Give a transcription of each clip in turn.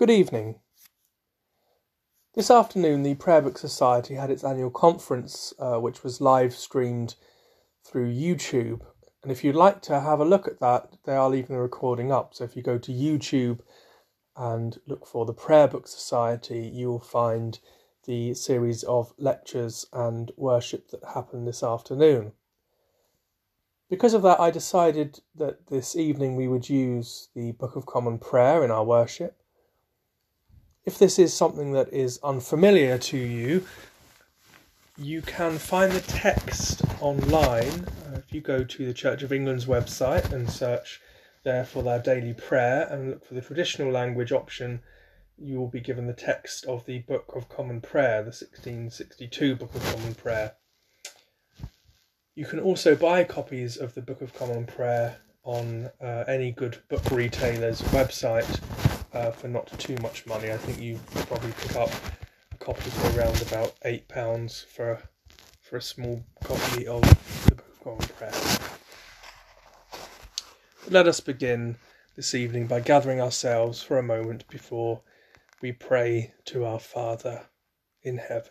Good evening. This afternoon, the Prayer Book Society had its annual conference, uh, which was live streamed through YouTube. And if you'd like to have a look at that, they are leaving the recording up. So if you go to YouTube and look for the Prayer Book Society, you will find the series of lectures and worship that happened this afternoon. Because of that, I decided that this evening we would use the Book of Common Prayer in our worship. If this is something that is unfamiliar to you, you can find the text online. Uh, if you go to the Church of England's website and search there for their daily prayer and look for the traditional language option, you will be given the text of the Book of Common Prayer, the 1662 Book of Common Prayer. You can also buy copies of the Book of Common Prayer on uh, any good book retailer's website uh, for not too much money. I think you probably pick up a copy for around about eight pounds for for a small copy of the Book of Common Prayer. Let us begin this evening by gathering ourselves for a moment before we pray to our Father in heaven.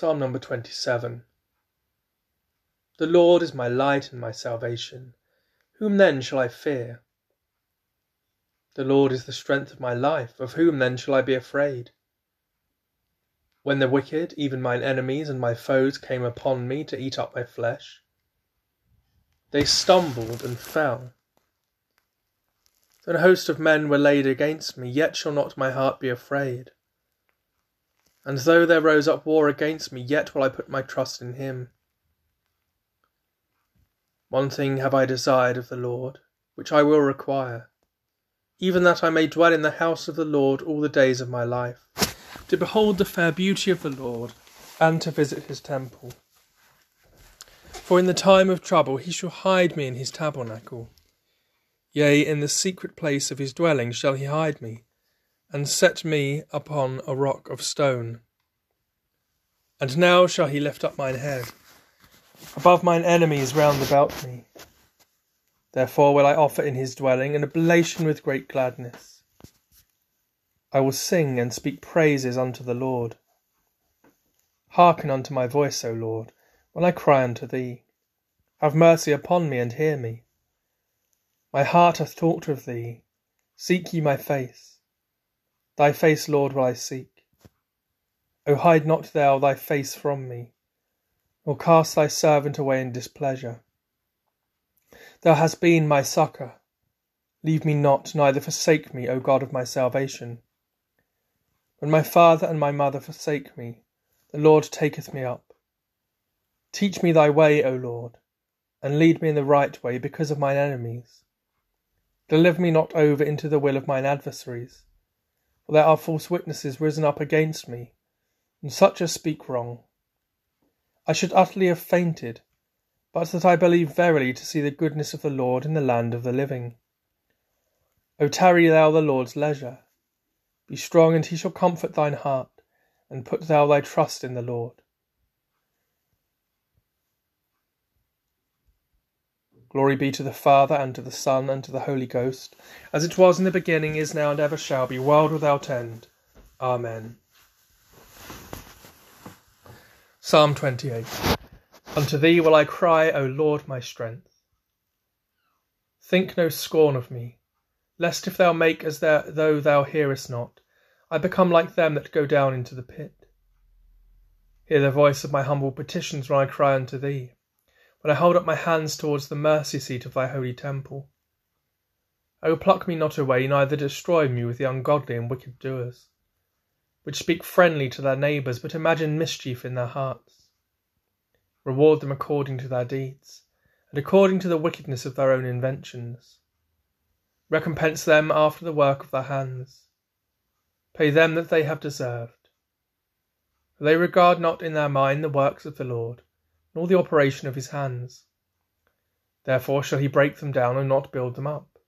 Psalm number 27. The Lord is my light and my salvation. Whom then shall I fear? The Lord is the strength of my life. Of whom then shall I be afraid? When the wicked, even mine enemies and my foes, came upon me to eat up my flesh, they stumbled and fell. An host of men were laid against me, yet shall not my heart be afraid. And though there rose up war against me, yet will I put my trust in him. One thing have I desired of the Lord, which I will require, even that I may dwell in the house of the Lord all the days of my life, to behold the fair beauty of the Lord, and to visit his temple. For in the time of trouble he shall hide me in his tabernacle. Yea, in the secret place of his dwelling shall he hide me and set me upon a rock of stone. And now shall he lift up mine head above mine enemies round about me. Therefore will I offer in his dwelling an oblation with great gladness. I will sing and speak praises unto the Lord. Hearken unto my voice, O Lord, when I cry unto thee. Have mercy upon me and hear me. My heart hath talked of thee. Seek ye my face. Thy face, Lord, will I seek. O hide not thou thy face from me, nor cast thy servant away in displeasure. Thou hast been my succour. Leave me not, neither forsake me, O God of my salvation. When my father and my mother forsake me, the Lord taketh me up. Teach me thy way, O Lord, and lead me in the right way because of mine enemies. Deliver me not over into the will of mine adversaries there are false witnesses risen up against me, and such as speak wrong. I should utterly have fainted, but that I believe verily to see the goodness of the Lord in the land of the living. O tarry thou the Lord's leisure. Be strong, and he shall comfort thine heart, and put thou thy trust in the Lord. Glory be to the Father, and to the Son, and to the Holy Ghost, as it was in the beginning, is now, and ever shall be, world without end. Amen. Psalm 28 Unto thee will I cry, O Lord my strength. Think no scorn of me, lest if thou make as though thou hearest not, I become like them that go down into the pit. Hear the voice of my humble petitions when I cry unto thee when I hold up my hands towards the mercy seat of thy holy temple. O pluck me not away, neither destroy me with the ungodly and wicked doers, which speak friendly to their neighbours, but imagine mischief in their hearts. Reward them according to their deeds, and according to the wickedness of their own inventions. Recompense them after the work of their hands. Pay them that they have deserved. For they regard not in their mind the works of the Lord, nor the operation of his hands. Therefore shall he break them down and not build them up.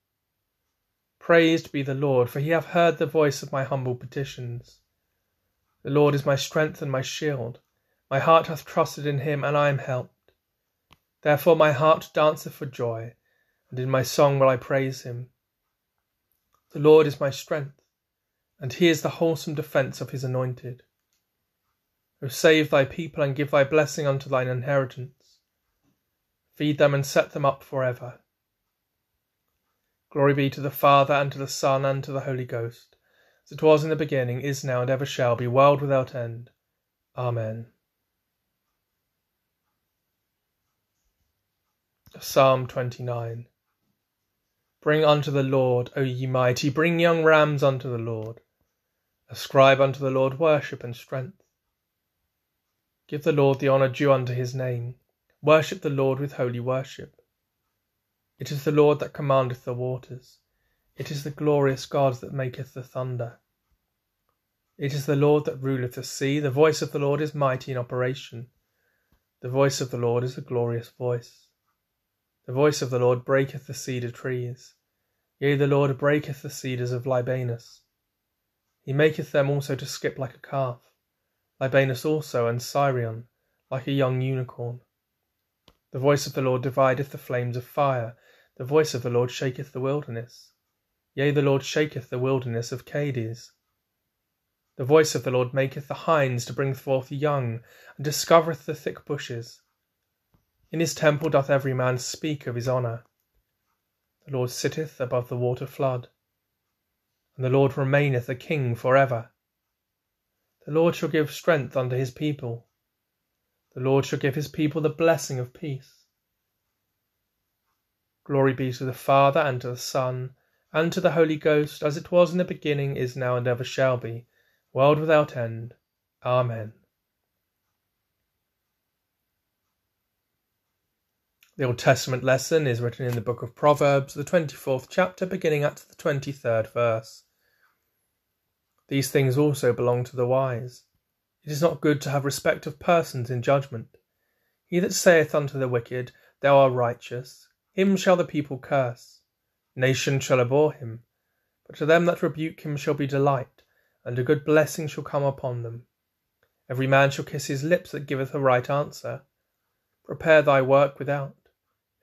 Praised be the Lord, for he hath heard the voice of my humble petitions. The Lord is my strength and my shield. My heart hath trusted in him, and I am helped. Therefore my heart danceth for joy, and in my song will I praise him. The Lord is my strength, and he is the wholesome defence of his anointed. O save thy people, and give thy blessing unto thine inheritance. Feed them and set them up for ever. Glory be to the Father, and to the Son, and to the Holy Ghost, as it was in the beginning, is now, and ever shall be, world without end. Amen. Psalm 29 Bring unto the Lord, O ye mighty, bring young rams unto the Lord. Ascribe unto the Lord worship and strength. Give the Lord the honour due unto his name. Worship the Lord with holy worship. It is the Lord that commandeth the waters. It is the glorious God that maketh the thunder. It is the Lord that ruleth the sea. The voice of the Lord is mighty in operation. The voice of the Lord is a glorious voice. The voice of the Lord breaketh the cedar trees. Yea, the Lord breaketh the cedars of Libanus. He maketh them also to skip like a calf, Libanus also, and Sirion, like a young unicorn. The voice of the Lord divideth the flames of fire. The voice of the Lord shaketh the wilderness. Yea, the Lord shaketh the wilderness of Cades. The voice of the Lord maketh the hinds to bring forth young, and discovereth the thick bushes. In his temple doth every man speak of his honour. The Lord sitteth above the water flood, and the Lord remaineth a king for ever. The Lord shall give strength unto his people. The Lord shall give his people the blessing of peace. Glory be to the Father, and to the Son, and to the Holy Ghost, as it was in the beginning, is now, and ever shall be, world without end. Amen. The Old Testament lesson is written in the book of Proverbs, the 24th chapter, beginning at the 23rd verse. These things also belong to the wise. It is not good to have respect of persons in judgment. He that saith unto the wicked, Thou art righteous, him shall the people curse. Nation shall abhor him. But to them that rebuke him shall be delight, and a good blessing shall come upon them. Every man shall kiss his lips that giveth a right answer. Prepare thy work without,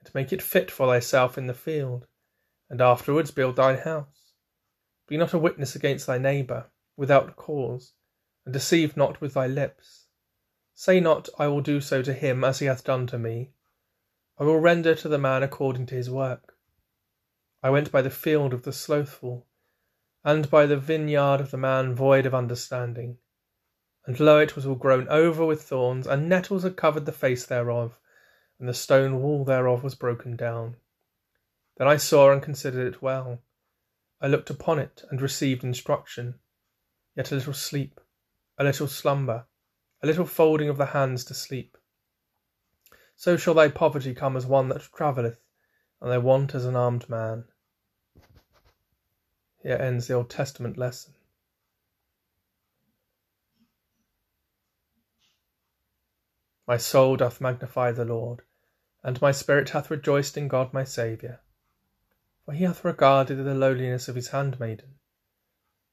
and make it fit for thyself in the field, and afterwards build thine house. Be not a witness against thy neighbour, without cause, and deceive not with thy lips. Say not, I will do so to him as he hath done to me. I will render to the man according to his work. I went by the field of the slothful, and by the vineyard of the man void of understanding. And lo, it was all grown over with thorns, and nettles had covered the face thereof, and the stone wall thereof was broken down. Then I saw and considered it well. I looked upon it and received instruction. Yet a little sleep, a little slumber, a little folding of the hands to sleep so shall thy poverty come as one that travelleth, and thy want as an armed man. Here ends the Old Testament lesson. My soul doth magnify the Lord, and my spirit hath rejoiced in God my Saviour. For he hath regarded the lowliness of his handmaiden.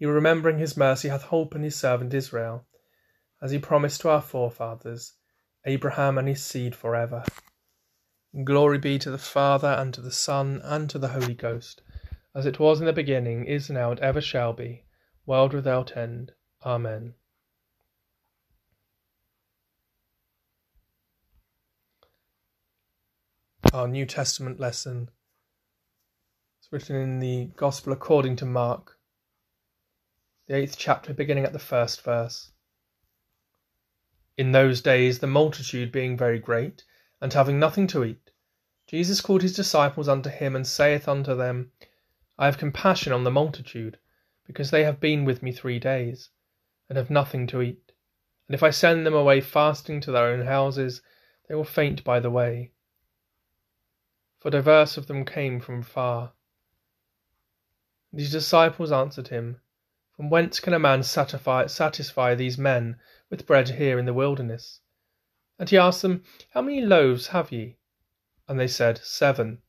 He, remembering his mercy, hath holpen his servant Israel, as he promised to our forefathers Abraham and his seed forever. Glory be to the Father, and to the Son, and to the Holy Ghost, as it was in the beginning, is now, and ever shall be, world without end. Amen. Our New Testament lesson is written in the Gospel according to Mark, the eighth chapter, beginning at the first verse. In those days, the multitude being very great, and having nothing to eat, Jesus called his disciples unto him, and saith unto them, I have compassion on the multitude, because they have been with me three days, and have nothing to eat. And if I send them away fasting to their own houses, they will faint by the way. For divers of them came from far. His disciples answered him, From whence can a man satisfy, satisfy these men with bread here in the wilderness? And he asked them, How many loaves have ye? And they said, Seven.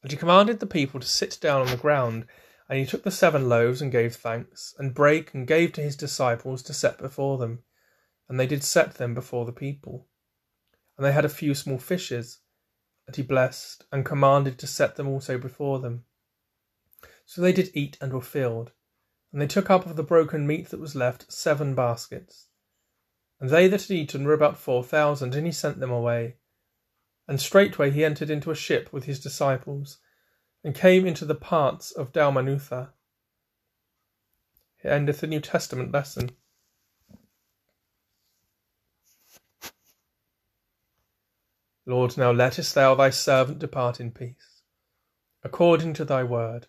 And he commanded the people to sit down on the ground. And he took the seven loaves and gave thanks, and brake and gave to his disciples to set before them. And they did set them before the people. And they had a few small fishes, and he blessed, and commanded to set them also before them. So they did eat and were filled. And they took up of the broken meat that was left seven baskets. And they that had eaten were about four thousand, and he sent them away. And straightway he entered into a ship with his disciples, and came into the parts of Dalmanutha. Here endeth the New Testament lesson. Lord, now lettest thou thy servant depart in peace, according to thy word.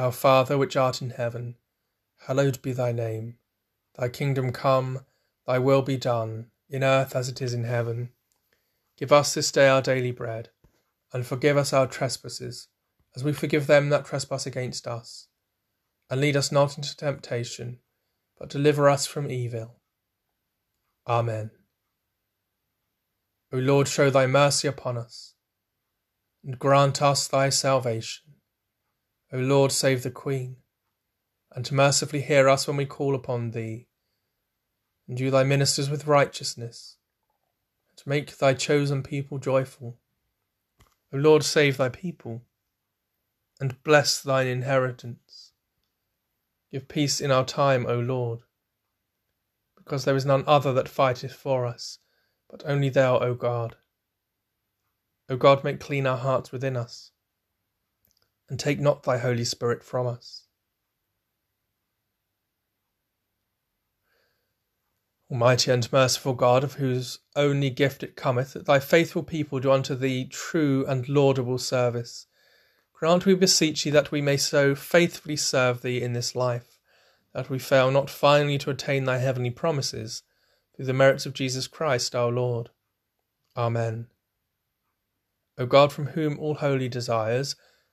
Our Father, which art in heaven, hallowed be thy name. Thy kingdom come Thy will be done, in earth as it is in heaven. Give us this day our daily bread, and forgive us our trespasses, as we forgive them that trespass against us. And lead us not into temptation, but deliver us from evil. Amen. O Lord, show thy mercy upon us, and grant us thy salvation. O Lord, save the Queen, and mercifully hear us when we call upon thee and do thy ministers with righteousness, and make thy chosen people joyful. O Lord, save thy people, and bless thine inheritance. Give peace in our time, O Lord, because there is none other that fighteth for us, but only thou, O God. O God, make clean our hearts within us, and take not thy Holy Spirit from us. Almighty and merciful God, of whose only gift it cometh that thy faithful people do unto thee true and laudable service, grant, we beseech thee, that we may so faithfully serve thee in this life, that we fail not finally to attain thy heavenly promises, through the merits of Jesus Christ our Lord. Amen. O God, from whom all holy desires,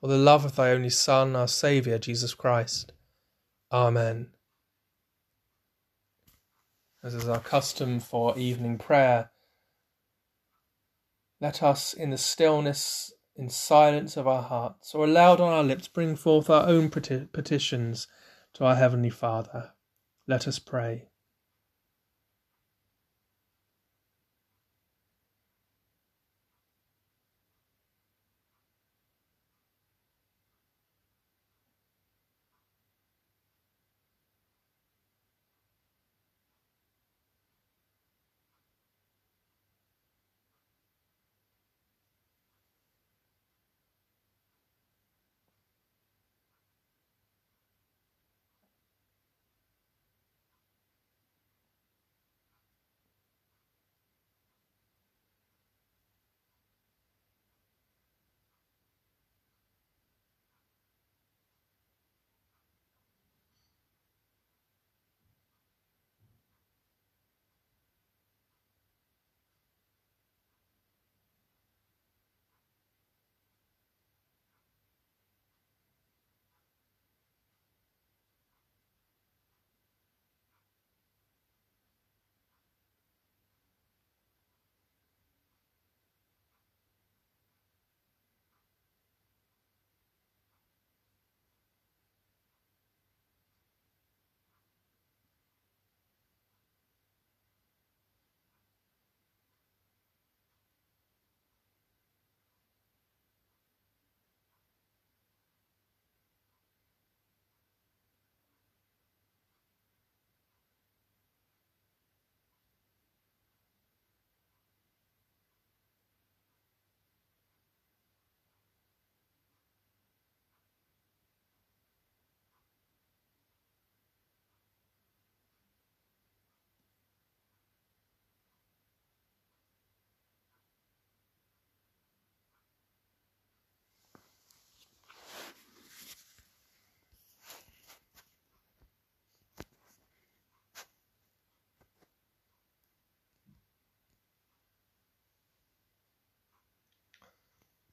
for the love of thy only Son, our Saviour, Jesus Christ. Amen. As is our custom for evening prayer, let us, in the stillness, in silence of our hearts, or aloud on our lips, bring forth our own petitions to our Heavenly Father. Let us pray.